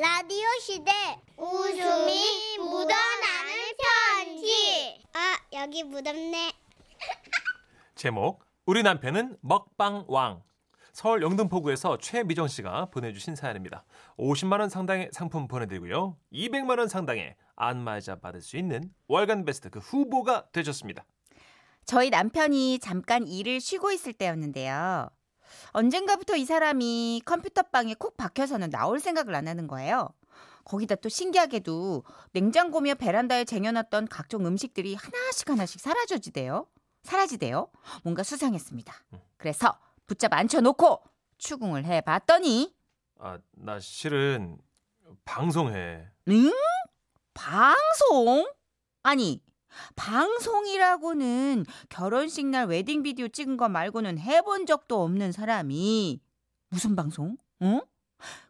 라디오 시대 웃음이 묻어나는 편지. 아, 여기 묻었네. 제목 우리 남편은 먹방 왕 서울 영등포구에서 최미정 씨가 보내주신 사연입니다. 50만 원 상당의 상품 보내드리고요. 200만 원 상당의 안마의자 받을 수 있는 월간 베스트 그 후보가 되셨습니다. 저희 남편이 잠깐 일을 쉬고 있을 때였는데요. 언젠가부터 이 사람이 컴퓨터방에 콕 박혀서는 나올 생각을 안 하는 거예요. 거기다 또 신기하게도 냉장고며 베란다에 쟁여놨던 각종 음식들이 하나씩 하나씩 사라져지대요. 사라지대요. 뭔가 수상했습니다. 그래서 붙잡아 앉혀놓고 추궁을 해봤더니 아, 나 실은 방송해. 응? 방송? 아니, 방송이라고는 결혼식 날 웨딩 비디오 찍은 거 말고는 해본 적도 없는 사람이 무슨 방송? 응?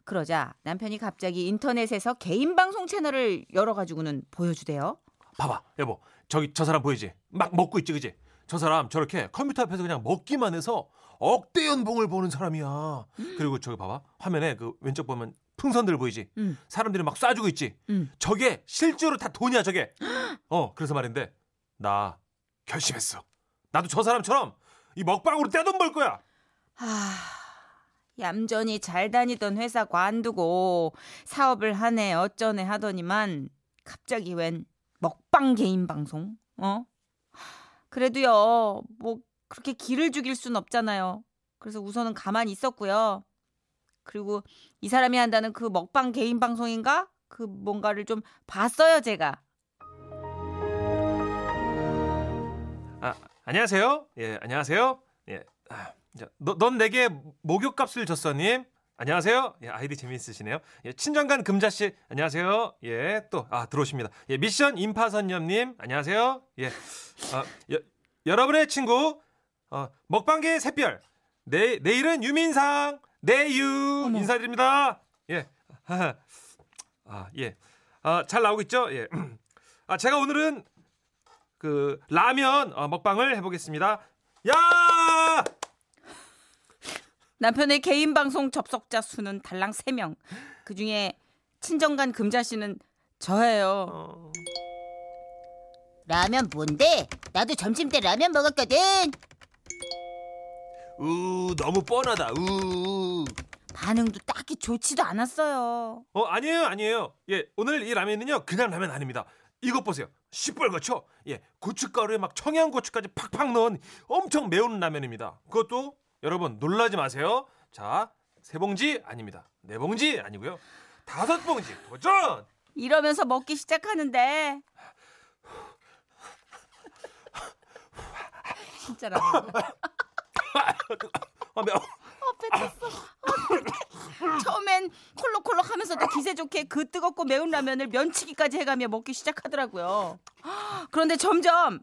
그러자 남편이 갑자기 인터넷에서 개인 방송 채널을 열어가지고는 보여주대요. 봐봐, 여보. 저기 저 사람 보이지? 막 먹고 있지, 그지? 저 사람 저렇게 컴퓨터 앞에서 그냥 먹기만 해서 억대 연봉을 버는 사람이야. 그리고 저기 봐봐. 화면에 그 왼쪽 보면 풍선들 보이지? 응. 사람들이 막 쏴주고 있지? 응. 저게 실제로 다 돈이야, 저게. 어, 그래서 말인데 나 결심했어. 나도 저 사람처럼 이 먹방으로 떼돈 벌 거야. 하, 얌전히 잘 다니던 회사 관두고 사업을 하네 어쩌네 하더니만 갑자기 웬 먹방 개인 방송? 어? 그래도요, 뭐 그렇게 기를 죽일 순 없잖아요. 그래서 우선은 가만히 있었고요. 그리고 이 사람이 한다는 그 먹방 개인 방송인가? 그 뭔가를 좀 봤어요, 제가. 아, 안녕하세요. 예, 안녕하세요. 예. 아, 자, 너, 넌 내게 목욕값을 줬어 님. 안녕하세요. 예, 아이디 재미있으시네요. 예, 친정간 금자 씨. 안녕하세요. 예, 또, 아, 들어오십니다. 예, 미션 임파선녀님. 안녕하세요. 예, 어, 여, 여러분의 친구, 어, 먹방계 샛별. 내, 내일은 유민상, 내유. 어머. 인사드립니다. 예. 아, 예. 아, 잘 나오고 있죠? 예. 아, 제가 오늘은 그 라면 어, 먹방을 해 보겠습니다. 야! 남편의 개인 방송 접속자 수는 달랑 3명. 그 중에 친정간 금자 씨는 저예요. 어, 라면 뭔데? 나도 점심 때 라면 먹었거든. 우 너무 뻔하다. 우. 반응도 딱히 좋지도 않았어요. 어 아니에요 아니에요. 예 오늘 이 라면은요 그냥 라면 아닙니다. 이것 보세요. 시뻘겋죠? 예 고춧가루에 막 청양고추까지 팍팍 넣은 엄청 매운 라면입니다. 그것도 여러분 놀라지 마세요. 자 세 봉지 아닙니다. 네 봉지 아니고요. 다섯 봉지 도전. 이러면서 먹기 시작하는데 진짜라고. 아 매워. 어, 뱉었어. 어, 처음엔 콜록콜록 하면서도 기세 좋게 그 뜨겁고 매운 라면을 면치기까지 해가며 먹기 시작하더라고요. 그런데 점점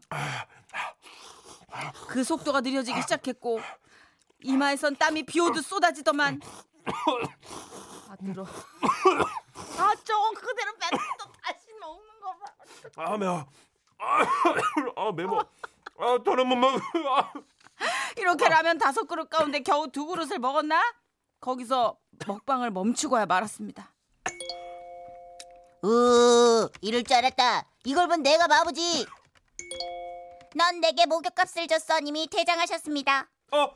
그 속도가 느려지기 시작했고 이마에선 땀이 비오듯 쏟아지더만 아 들어 아좀 그대로 뱉어 다시 먹는 거 봐. 아 매워. 아, 아 매워. 아 더는 못 먹어. 아. 이렇게 라면 다섯 그릇 가운데 겨우 두 그릇을 먹었나? 거기서 먹방을 멈추고야 말았습니다. 우, 이럴 줄 알았다. 이걸 본 내가 바보지. 넌 내게 목욕값을 줬어 님이 퇴장하셨습니다. 어,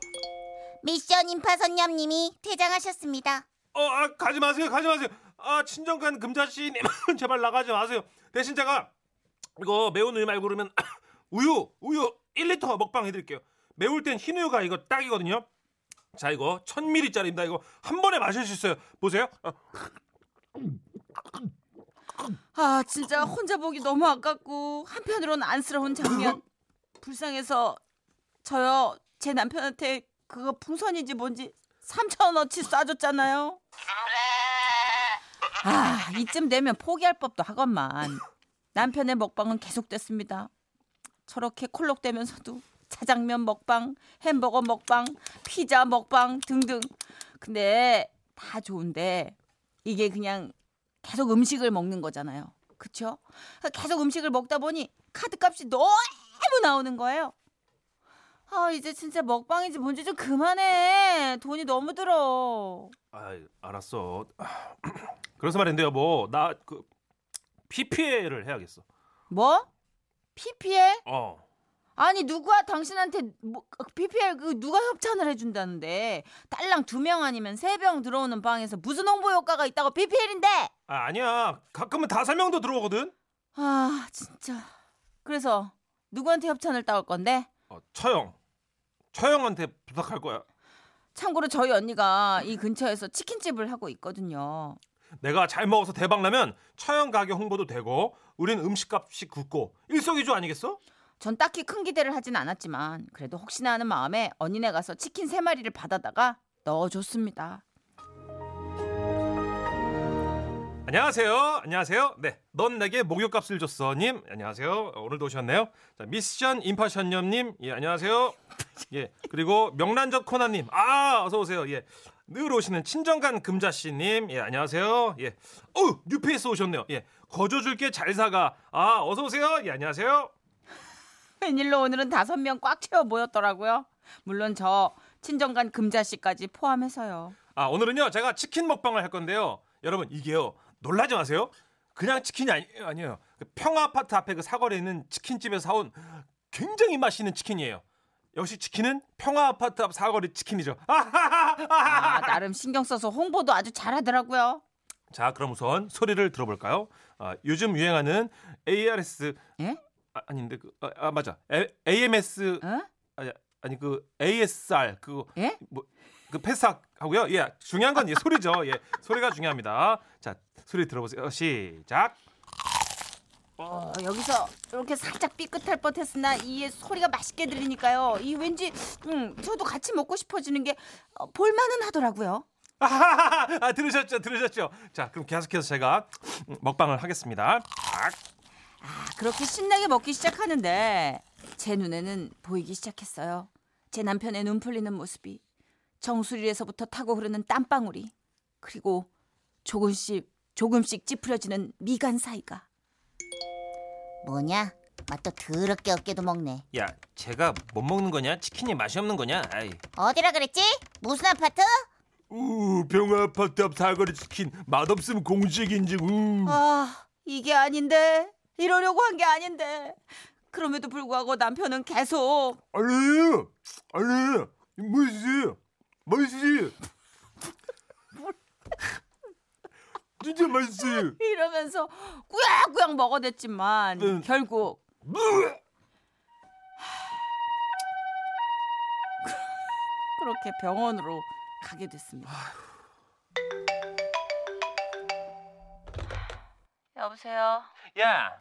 미션 임파선녀 님이 퇴장하셨습니다. 어, 아, 가지 마세요, 가지 마세요. 아, 친정간 금자씨님, 제발 나가지 마세요. 대신 제가 이거 매운 우유 말고 그러면 우유, 우유 1리터 먹방 해드릴게요. 매울 땐 흰우유가 이거 딱이거든요. 자, 이거 1000ml짜리입니다. 이거 한 번에 마실 수 있어요. 보세요. 어, 아 진짜 혼자 보기 너무 아깝고 한편으로는 안쓰러운 장면 불쌍해서 저요 제 남편한테 그거 풍선인지 뭔지 3천 원어치 쏴줬잖아요 아 이쯤 되면 포기할 법도 하건만 남편의 먹방은 계속됐습니다 저렇게 콜록대면서도 자장면 먹방 햄버거 먹방 피자 먹방 등등 근데 다 좋은데 이게 그냥 계속 음식을 먹는 거잖아요. 그쵸? 계속 음식을 먹다 보니 카드값이 너무 나오는 거예요. 아, 이제 진짜 먹방인지 뭔지 좀 그만해. 돈이 너무 들어. 아, 알았어. 그래서 말인데 여보 나그 PPL을 해야겠어. 뭐? PPL? 어. 아니 누가 당신한테 뭐, PPL 그 누가 협찬을 해준다는데 딸랑 두 명 아니면 세명 들어오는 방에서 무슨 홍보 효과가 있다고 PPL인데? 아 아니야 가끔은 다섯 명도 들어오거든. 아 진짜. 그래서 누구한테 협찬을 따올 건데? 어, 처형. 처형한테 부탁할 거야. 참고로 저희 언니가 이 근처에서 치킨집을 하고 있거든요. 내가 잘 먹어서 대박 나면 처형 가게 홍보도 되고 우린 음식값이 굳고 일석이조 아니겠어? 전 딱히 큰 기대를 하진 않았지만 그래도 혹시나 하는 마음에 언니네 가서 치킨 세 마리를 받아다가 넣어줬습니다. 안녕하세요. 안녕하세요. 네, 넌 내게 목욕값을 줬어 님. 안녕하세요. 어, 오늘도 오셨네요. 자, 미션 임파션녀님. 예, 안녕하세요. 예, 그리고 명란젓 코나 님. 아, 어서 오세요. 예, 늘 오시는 친정간 금자씨 님. 예, 안녕하세요. 예, 어우 뉴페이스 오셨네요. 예, 거저 줄게 잘 사가. 아, 어서 오세요. 예, 안녕하세요. 웬일로 오늘은 다섯 명 꽉 채워 모였더라고요. 물론 저 친정간 금자씨까지 포함해서요. 아, 오늘은요 제가 치킨 먹방을 할 건데요. 여러분 이게요 놀라지 마세요. 그냥 치킨이 아니, 아니에요. 그 평화 아파트 앞에 그 사거리에 있는 치킨집에서 사온 굉장히 맛있는 치킨이에요. 역시 치킨은 평화 아파트 앞 사거리 치킨이죠. 아, 나름 신경 써서 홍보도 아주 잘하더라고요. 자, 그럼 우선 소리를 들어볼까요? 아, 요즘 유행하는 ARS 예? 아, 아닌데 그, 아, 아, 맞아 A, AMS 어? 아니, 아니 그 ASR 그거 예? 그 패삭 하고요. 예, 중요한 건 예, 소리죠. 예, 소리가 중요합니다. 자, 소리 들어보세요. 시작. 어, 여기서 이렇게 살짝 삐끗할 뻔했으나 이 소리가 맛있게 들리니까요. 이 왠지 음, 저도 같이 먹고 싶어지는 게 어, 볼만은 하더라고요. 아, 들으셨죠? 들으셨죠? 자, 그럼 계속해서 제가 먹방을 하겠습니다. 딱. 아, 그렇게 신나게 먹기 시작하는데 제 눈에는 보이기 시작했어요. 제 남편의 눈 풀리는 모습이 정수리에서부터 타고 흐르는 땀방울이 그리고 조금씩 조금씩 찌푸려지는 미간 사이가 뭐냐? 맛도 더럽게 어깨도 먹네. 야, 제가 못 먹는 거냐? 치킨이 맛이 없는 거냐? 아이. 어디라 그랬지? 무슨 아파트? 우, 병아 아파트 앞 사거리 치킨 맛없음 공식 인증. 우. 아 이게 아닌데 이러려고 한 게 아닌데 그럼에도 불구하고 남편은 계속 아니, 아니, 맛있어, 맛있어. 진짜 맛있어. 이러면서 꾸역꾸역 먹어댔지만 음. 결국 그렇게 병원으로 가게 됐습니다. 여보세요. 야,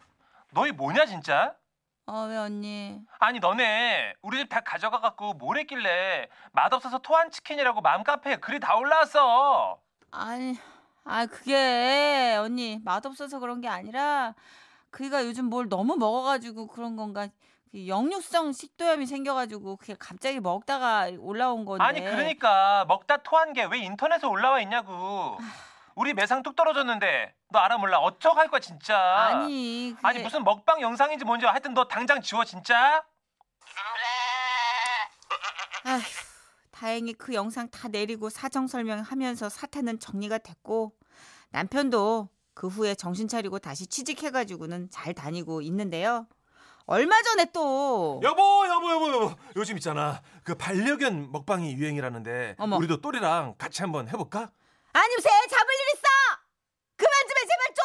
너희 뭐냐 진짜? 어왜 언니? 아니 너네 우리 집 다 가져가 갖고 뭘 했길래 맛없어서 토한 치킨이라고 맘카페에 글이 다 올라왔어. 아니, 아 그게 언니 맛없어서 그런 게 아니라 그이가 요즘 뭘 너무 먹어가지고 그런 건가? 그 역류성 식도염이 생겨가지고 그게 갑자기 먹다가 올라온 건데. 아니 그러니까 먹다 토한 게 왜 인터넷에 올라와 있냐고. 우리 매상 뚝 떨어졌는데 너 알아 몰라 어쩌할 거야 진짜. 아니, 그게... 아니 무슨 먹방 영상인지 뭔지 하여튼 너 당장 지워 진짜. 아휴, 다행히 그 영상 다 내리고 사정 설명하면서 사태는 정리가 됐고 남편도 그 후에 정신 차리고 다시 취직해가지고는 잘 다니고 있는데요. 얼마 전에 또 여보 여보 여보 여보 요즘 있잖아 그 반려견 먹방이 유행이라는데 어머. 우리도 또리랑 같이 한번 해볼까? 아니 새 잡을 일 있어. 그만 좀 해 제발 좀.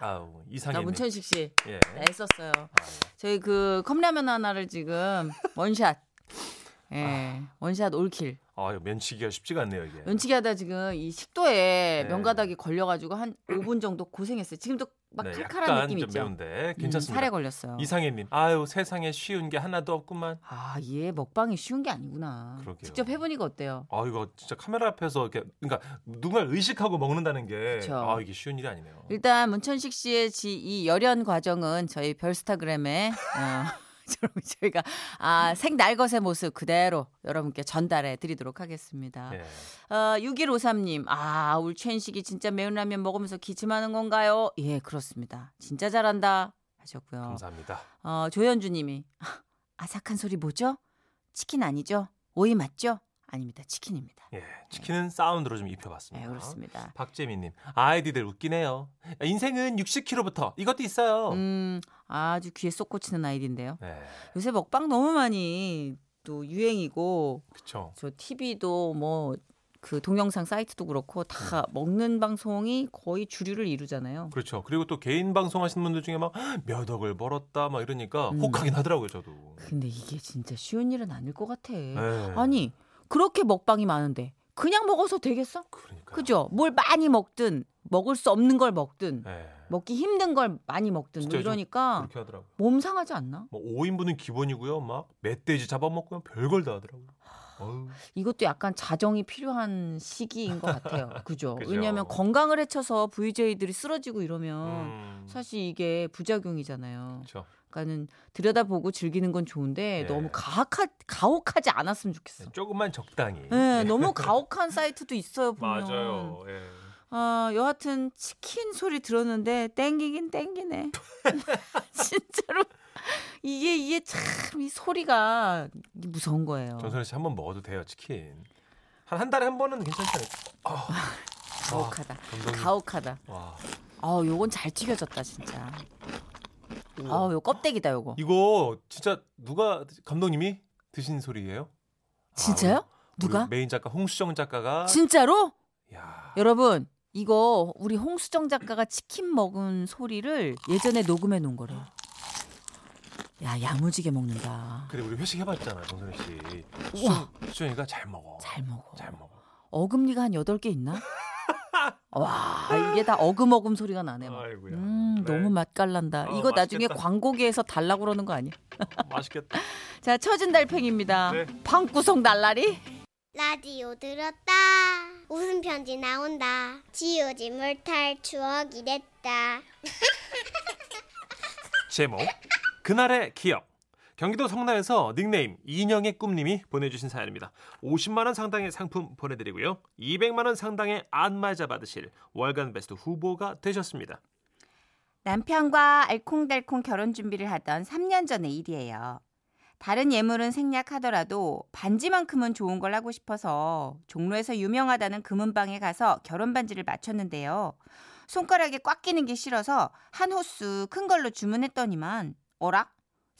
아우 나 이상해. 문천식 씨 예. 애썼어요. 저희 그 컵라면 하나를 지금 원샷. 예, 원샷 올킬. 아 면치기가 쉽지가 않네요 이게. 연치기 하다 지금 이 식도에 네. 면가닥이 걸려가지고 한 5분 정도 고생했어요. 지금도 막 네, 칼칼한 느낌 좀 있죠. 매운데 음, 괜찮습니다. 살에 걸렸어요. 이상해님, 아유 세상에 쉬운 게 하나도 없구만. 아, 얘 먹방이 쉬운 게 아니구나. 그러게요. 직접 해보니까 어때요? 아 이거 진짜 카메라 앞에서 이렇게 그러니까 누군가를 의식하고 먹는다는 게 그쵸. 아 이게 쉬운 일이 아니네요. 일단 문천식 씨의 지, 이 열연 과정은 저희 별스타그램에 어, 여러분 저희가 아, 생날 것의 모습 그대로 여러분께 전달해 드리도록 하겠습니다. 예. 어, 6153님, 아, 울 최인식이 진짜 매운 라면 먹으면서 기침하는 건가요? 예, 그렇습니다. 진짜 잘한다 하셨고요. 감사합니다. 어, 조현주님이 아삭한 소리 뭐죠? 치킨 아니죠? 오이 맞죠? 아닙니다. 치킨입니다. 예, 치킨은 사운드로 좀 입혀봤습니다. 네, 그렇습니다. 박재민님, 아이디들 웃기네요. 인생은 60kg부터 이것도 있어요. 음, 아주 귀에 쏙 꽂히는 아이디인데요. 네, 요새 먹방 너무 많이 또 유행이고 그렇죠. 저 TV도 뭐 그 동영상 사이트도 그렇고 다 먹는 방송이 거의 주류를 이루잖아요. 그렇죠. 그리고 또 개인 방송 하시는 분들 중에 막 몇 억을 벌었다 막 이러니까 음. 혹하긴 하더라고요, 저도. 근데 이게 진짜 쉬운 일은 아닐 것 같아. 네. 아니 그렇게 먹방이 많은데 그냥 먹어서 되겠어? 그러니까. 그죠? 뭘 많이 먹든 먹을 수 없는 걸 먹든 네. 먹기 힘든 걸 많이 먹든 뭐 이러니까. 몸 상하지 않나? 뭐 5인분은 기본이고요. 막 멧돼지 잡아먹고요. 별걸 다 하더라고요. 이것도 약간 자정이 필요한 시기인 것 같아요. 그죠? 그죠. 왜냐하면 건강을 해쳐서 VJ들이 쓰러지고 이러면 음, 사실 이게 부작용이잖아요. 그렇죠. 그러니까는 들여다보고 즐기는 건 좋은데 네. 너무 가혹하, 가혹하지 않았으면 좋겠어. 조금만 적당히. 네, 너무 가혹한 사이트도 있어요 보면. 맞아요. 예. 아, 여하튼 치킨 소리 들었는데 땡기긴 땡기네. 진짜로 이게 이게 참 이 소리가 무서운 거예요. 전선희 씨 한 번 먹어도 돼요, 치킨. 한 한 달에 한 번은 괜찮잖아요. 아, 가혹하다. 감독님. 가혹하다. 와. 아, 요건 잘 튀겨졌다 진짜. 아, 요 껍데기다 요거. 이거 진짜 누가 감독님이 드신 소리예요? 진짜요? 아, 우리 누가? 메인 작가 홍수정 작가가 진짜로? 야. 여러분, 이거 우리 홍수정 작가가 치킨 먹은 소리를 예전에 녹음해 놓은 거래요. 야, 야무지게 먹는다. 그래 우리 회식 해봤잖아, 정선희 씨. 우와. 수정, 수정이가 잘 먹어. 잘 먹어. 잘 먹어. 어금니가 한 8개 있나? 와, 이게 다 어금어금 소리가 나네. 막. 아이고야. 음, 네. 너무 맛깔난다. 아, 이거 나중에 맛있겠다. 광고계에서 달라고 그러는 거 아니야? 맛있겠다. 자, 처진 달팽입니다. 네. 방구석 날라리. 라디오 들었다. 웃음 편지 나온다. 지우지 못할 추억이 됐다. 제목 그날의 기억 경기도 성남에서 닉네임 인형의 꿈님이 보내주신 사연입니다. 50만 원 상당의 상품 보내드리고요. 200만 원 상당의 안마자 받으실 월간 베스트 후보가 되셨습니다. 남편과 알콩달콩 결혼 준비를 하던 3년 전의 일이에요. 다른 예물은 생략하더라도 반지만큼은 좋은 걸 하고 싶어서 종로에서 유명하다는 금은방에 가서 결혼 반지를 맞췄는데요. 손가락에 꽉 끼는 게 싫어서 한 호수 큰 걸로 주문했더니만 어라?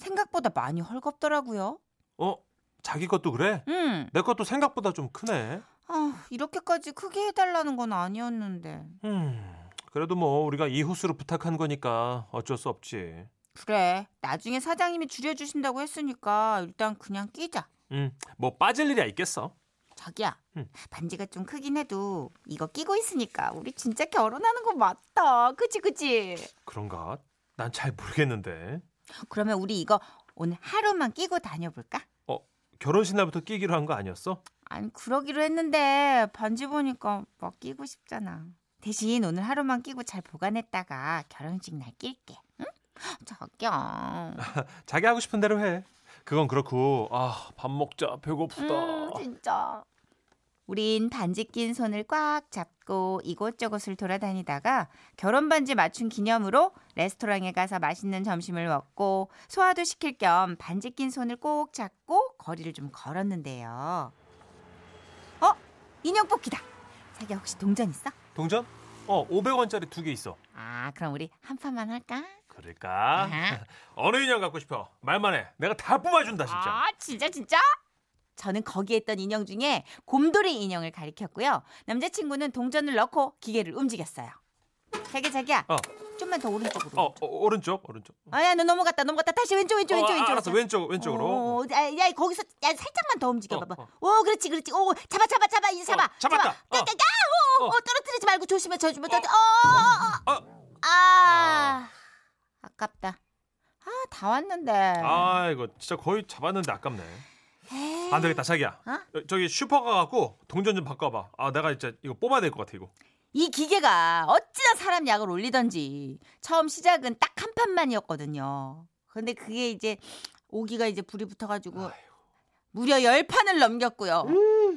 생각보다 많이 헐겁더라고요. 어? 자기 것도 그래? 음, 내 것도 생각보다 좀 크네. 아, 이렇게까지 크게 해달라는 건 아니었는데. 음, 그래도 뭐 우리가 이 호수로 부탁한 거니까 어쩔 수 없지. 그래, 나중에 사장님이 줄여주신다고 했으니까 일단 그냥 끼자. 음, 뭐 빠질 일이야 있겠어. 자기야, 응. 반지가 좀 크긴 해도 이거 끼고 있으니까 우리 진짜 결혼하는 거 맞다. 그치 그치? 그런가? 난 잘 모르겠는데. 그러면 우리 이거 오늘 하루만 끼고 다녀볼까? 결혼식 날부터 끼기로 한 거 아니었어? 아니 그러기로 했는데 반지 보니까 막 끼고 싶잖아. 대신 오늘 하루만 끼고 잘 보관했다가 결혼식 날 낄게. 응? 자기야. 자기 하고 싶은 대로 해. 그건 그렇고 아 밥 먹자 배고프다. 음, 진짜. 우린 반지 낀 손을 꽉 잡고 이곳저곳을 돌아다니다가 결혼 반지 맞춘 기념으로 레스토랑에 가서 맛있는 점심을 먹고 소화도 시킬 겸 반지 낀 손을 꼭 잡고 거리를 좀 걸었는데요. 어? 인형 뽑기다. 자기 혹시 동전 있어? 동전? 어 500원짜리 두 개 있어. 아, 그럼 우리 한 판만 할까? 그럴까? 어느 인형 갖고 싶어? 말만 해. 내가 다 뽑아준다 진짜. 아, 진짜 진짜? 저는 거기에 있던 인형 중에 곰돌이 인형을 가리켰고요. 남자친구는 동전을 넣고 기계를 움직였어요. 자기 자기야. 어. 좀만 더 오른쪽으로. 어, 어, 오른쪽 오른쪽. 아야 너 넘어갔다 넘어갔다 다시 왼쪽 왼쪽 왼쪽 어, 왼쪽. 알았어 왼쪽 왼쪽으로. 어, 야, 야 거기서 야 살짝만 더 움직여 어, 봐봐. 어. 오 그렇지 그렇지. 오 잡아 잡아 잡아 이제 잡아. 어, 잡았다. 잡아. 어. 까까까. 오, 어. 어, 떨어뜨리지 말고 조심해 조심해. 어. 어. 어. 어. 어. 아. 아깝다. 아 다 왔는데. 아 이거 진짜 거의 잡았는데 아깝네. 안 되겠다 자기야. 어? 여- 저기 슈퍼 가갖고 동전 좀 바꿔봐. 아 내가 진짜 이거 뽑아야 될 것 같아 이거. 이 기계가 어찌나 사람 약을 올리던지 처음 시작은 딱 한 판만이었거든요. 근데 그게 이제 오기가 이제 불이 붙어가지고 무려 열 판을 넘겼고요.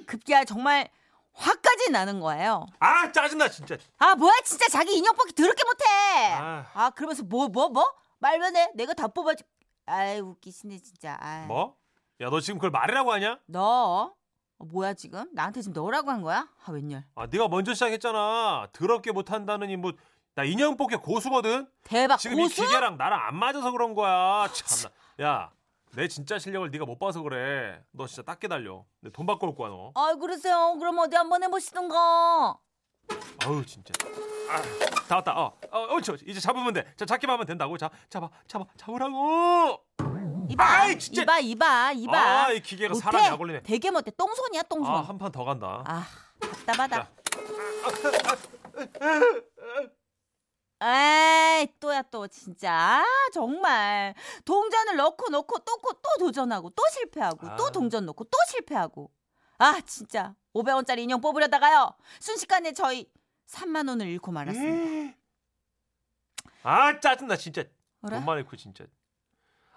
급기야 정말 화까지 나는 거예요. 아 짜증나 진짜. 아 뭐야 진짜 자기 인형 뽑기 더럽게 못해. 아. 아 그러면서 뭐 뭐 뭐? 말만 해. 내가 다 뽑아줄. 아이 웃기시네 진짜. 아이. 뭐? 야 너 지금 그걸 말이라고 하냐? 너 어, 뭐야 지금? 나한테 지금 너라고 한 거야? 아 웬열? 아 네가 먼저 시작했잖아. 더럽게 못한다느니 뭐 나 인형 뽑기 고수거든. 대박 지금 고수? 이 기계랑 나랑 안 맞아서 그런 거야. 참나. 야, 내 진짜 실력을 네가 못 봐서 그래. 너 진짜 딱 기다려. 내 돈 받고 올 거야 너. 아 그러세요. 그럼 어디 한번 해보시던가. 아우 진짜. 아, 다 왔다. 어, 어, 어, 저 이제 잡으면 돼. 자, 잡기만 하면 된다고. 자, 잡아, 잡아, 잡으라고. 이봐 아이, 진짜. 이봐 이봐 이봐. 아, 이 기계가 못해. 사람이 약 올리네. 되게 못해. 똥손이야 똥손. 아, 한 판 더 간다. 아 답답하다. 자. 에이 또야 또 진짜 아, 정말 동전을 넣고 넣고 또또 또 도전하고 또 실패하고 아. 또 동전 넣고 또 실패하고 아 진짜 500원짜리 인형 뽑으려다가요 순식간에 저희 3만 원을 잃고 말았습니다. 아, 짜증나 진짜. 돈 많고 진짜.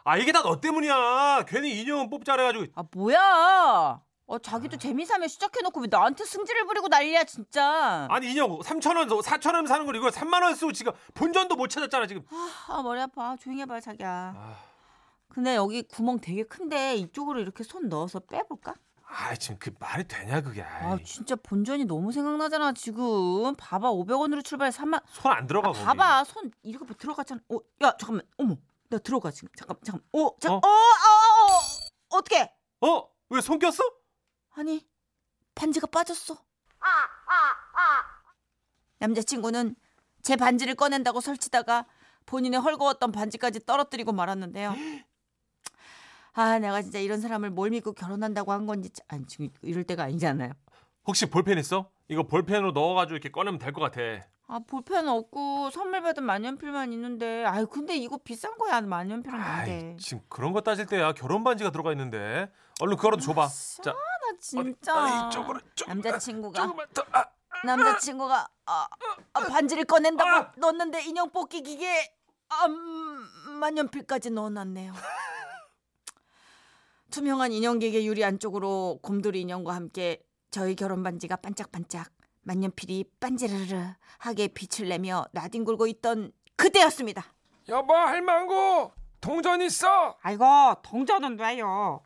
아, 이게 다 너 때문이야. 괜히 인형 뽑자 그래가지고. 아 뭐야? 어 자기도 재미삼아 시작해놓고 왜 나한테 승질을 부리고 난리야 진짜. 아니 인형 3천 원, 4천 원 사는 걸 이걸 3만 원 쓰고 지금 본전도 못 찾았잖아 지금. 아 머리 아파 조용히 해봐 자기야. 아, 근데 여기 구멍 되게 큰데 이쪽으로 이렇게 손 넣어서 빼볼까? 아 지금 그 말이 되냐 그게. 아 진짜 본전이 너무 생각나잖아 지금 봐봐 500원으로 출발해 3만 손 안 들어가 아. 봐봐 손 이렇게 봐 들어갔잖아 어야 잠깐만 어머 나 들어가 지금 잠깐 잠깐 어 잠깐 어? 어어 어, 어, 어떻게 어? 왜 손 꼈어? 아니 반지가 빠졌어 남자친구는 제 반지를 꺼낸다고 설치다가 본인의 헐거웠던 반지까지 떨어뜨리고 말았는데요 아 내가 진짜 이런 사람을 뭘 믿고 결혼한다고 한 건지 참- 아니 지금 이럴 때가 아니잖아요 혹시 볼펜 있어? 이거 볼펜으로 넣어가지고 이렇게 꺼내면 될 것 같아. 아 볼펜 없고 선물 받은 만년필만 있는데 아유 근데 이거 비싼 거야 만년필은 안돼 지금 그런 거 따질 때야 결혼 반지가 들어가 있는데. 얼른 그거라도 줘봐. 자, 나 진짜 이쪽으로 좀. 남자친구가 조금만 더. 아, 남자친구가 아, 아, 반지를 꺼낸다고 아! 넣었는데 인형 뽑기 기계에 아, 음, 만년필까지 넣어놨네요. 투명한 인형 기계 유리 안쪽으로 곰돌이 인형과 함께 저희 결혼 반지가 반짝반짝 만년필이 반지르르 하게 빛을 내며 나뒹굴고 있던 그때였습니다. 여보 할망구 동전 있어! 아이고 동전은 왜요?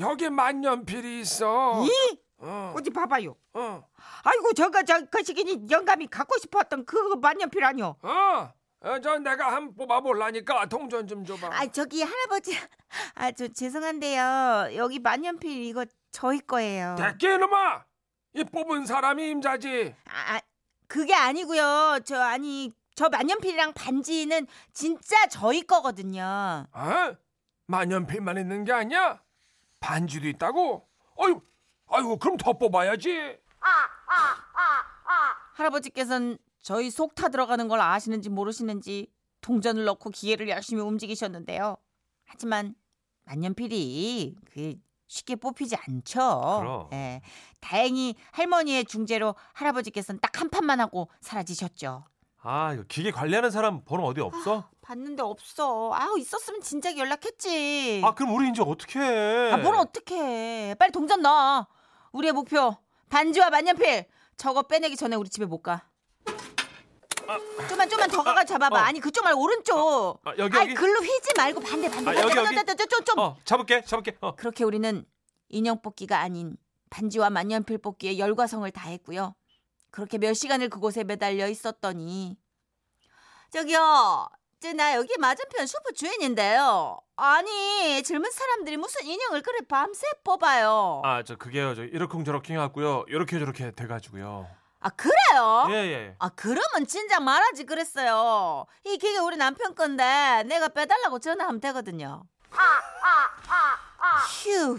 여기 만년필이 있어. 이? 어, 어디 봐봐요. 어, 아이고 저거 저그 시기니 영감이 갖고 싶었던 그 만년필 아니요? 어, 어, 저 내가 한번 뽑아볼라니까 동전 좀 줘봐. 아 저기 할아버지. 아저 죄송한데요. 여기 만년필 이거 저희 거예요. 대끼 이놈아 이 뽑은 사람이 임자지 아, 아, 그게 아니고요. 저 아니 저 만년필이랑 반지는 진짜 저희 거거든요. 어? 만년필만 있는 게 아니야 반지도 있다고 어유 아이고 그럼 더 뽑아야지 할아버지께서는 저희 속 타 들어가는 걸 아시는지 모르시는지 동전을 넣고 기계를 열심히 움직이셨는데요. 하지만 만년필이 그 쉽게 뽑히지 않죠. 그럼. 예. 다행히 할머니의 중재로 할아버지께서는 딱 한 판만 하고 사라지셨죠. 아, 이거 기계 관리하는 사람 번호 어디 없어? 봤는데 없어. 아우 있었으면 진작 연락했지. 아, 그럼 우리 이제 어떻게 해? 아, 뭘 어떡해. 빨리 동전 넣어. 우리의 목표. 반지와 만년필. 저거 빼내기 전에 우리 집에 못 가. 좀만 좀만 더 가가 잡아봐. 어. 아니 그쪽 말고 오른쪽. 아, 여기 여기. 글로 휘지 말고 반대 반대. 아, 여기, 여기? 반대, 반대, 좀, 좀. 어, 잡을게. 잡을게. 어. 그렇게 우리는 인형 뽑기가 아닌 반지와 만년필 뽑기에 열과성을 다했고요. 그렇게 몇 시간을 그곳에 매달려 있었더니 저기요. 저나 여기 맞은편 슈퍼 주인인데요. 아니 젊은 사람들이 무슨 인형을 그래 밤새 뽑아요. 아, 저 그게요. 저 이러쿵저러쿵 해갖고요. 이렇게 저렇게 돼가지고요. 아 그래요? 예, 예. 아 그러면 진작 말하지 그랬어요. 이 기계 우리 남편 건데 내가 빼달라고 전화하면 되거든요. 휴.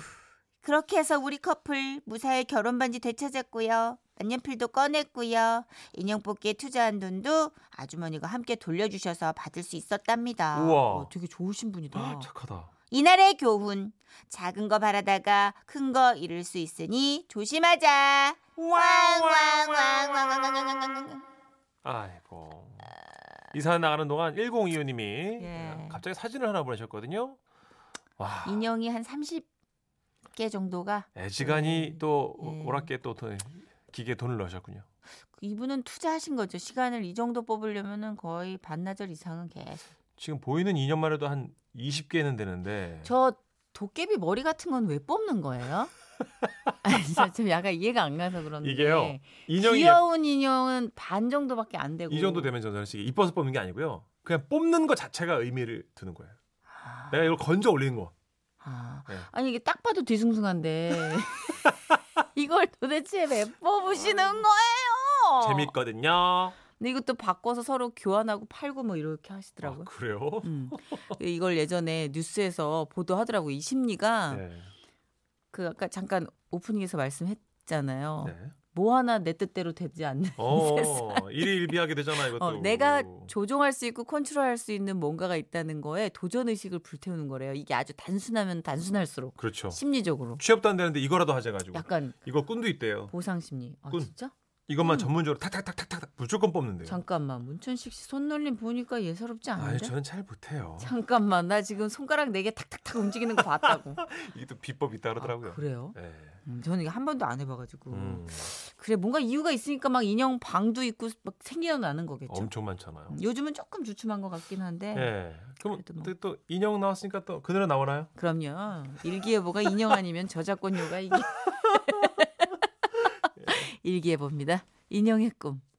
그렇게 해서 우리 커플 무사히 결혼 반지 되찾았고요. 만년필도 꺼냈고요. 인형 뽑기에 투자한 돈도 아주머니가 함께 돌려주셔서 받을 수 있었답니다. 우와. 어, 되게 좋으신 분이다. 아, 착하다. 이날의 교훈. 작은 거 바라다가 큰 거 잃을 수 있으니 조심하자. 아이고. 이사 나가는 동안 1025님이 예. 갑자기 사진을 하나 보내셨거든요. 와. 인형이 한 30개 정도가 애지간히 또 예. 또 돈- 기계 돈을 넣으셨군요. 이분은 투자하신 거죠. 시간을 이 정도 뽑으려면은 거의 반나절 이상은 계속. 지금 보이는 인형만 해도 한 20개는 되는데 저 도깨비 머리 같은 건 왜 뽑는 거예요? 아니, 진짜 좀 약간 이해가 안 가서 그런데 이게요. 인형이 귀여운 인형은 반 정도밖에 안 되고 이 정도 되면 전선 씨 이뻐서 뽑는 게 아니고요. 그냥 뽑는 것 자체가 의미를 두는 거예요. 아, 내가 이걸 건져 올리는 거. 아. 네. 아니 이게 딱 봐도 뒤숭숭한데 이걸 도대체 왜 뽑으시는 거예요? 재밌거든요. 근데 이것도 바꿔서 서로 교환하고 팔고 뭐 이렇게 아, 하시더라고요. 그래요? 음. 이걸 예전에 뉴스에서 보도하더라고요. 이 심리가 네. 그 아까 잠깐 오프닝에서 말씀했잖아요. 네. 뭐 하나 내 뜻대로 되지 않는 어, 세상. 일희일비하게 되잖아 이것도. 어, 내가 조종할 수 있고 컨트롤할 수 있는 뭔가가 있다는 거에 도전 의식을 불태우는 거래요. 이게 아주 단순하면 단순할수록 그렇죠. 심리적으로 취업도 안 되는데 이거라도 하자 가지고. 약간 이거 꾼도 있대요. 보상 심리. 아 꾼. 진짜? 이것만 음. 전문적으로 탁탁탁탁탁 무조건 뽑는데요. 잠깐만 문천식 씨 손놀림 보니까 예사롭지 않은데? 아니 저는 잘 못해요. 잠깐만 나 지금 손가락 네 개 탁탁탁 움직이는 거 봤다고. 이게 또 비법 있다 그러더라고요. 아, 그래요? 네. 음, 저는 이거 한 번도 안 해봐가지고 음, 그래 뭔가 이유가 있으니까 막 인형 방도 있고 막 생겨나는 거겠죠. 엄청 많잖아요. 음, 요즘은 조금 주춤한 것 같긴 한데 네. 그럼 뭐. 또, 또 인형 나왔으니까 또 그대로 나오나요? 그럼요. 일기예보가 인형 아니면 저작권료가 이게 일기예보입니다. 인형의 꿈.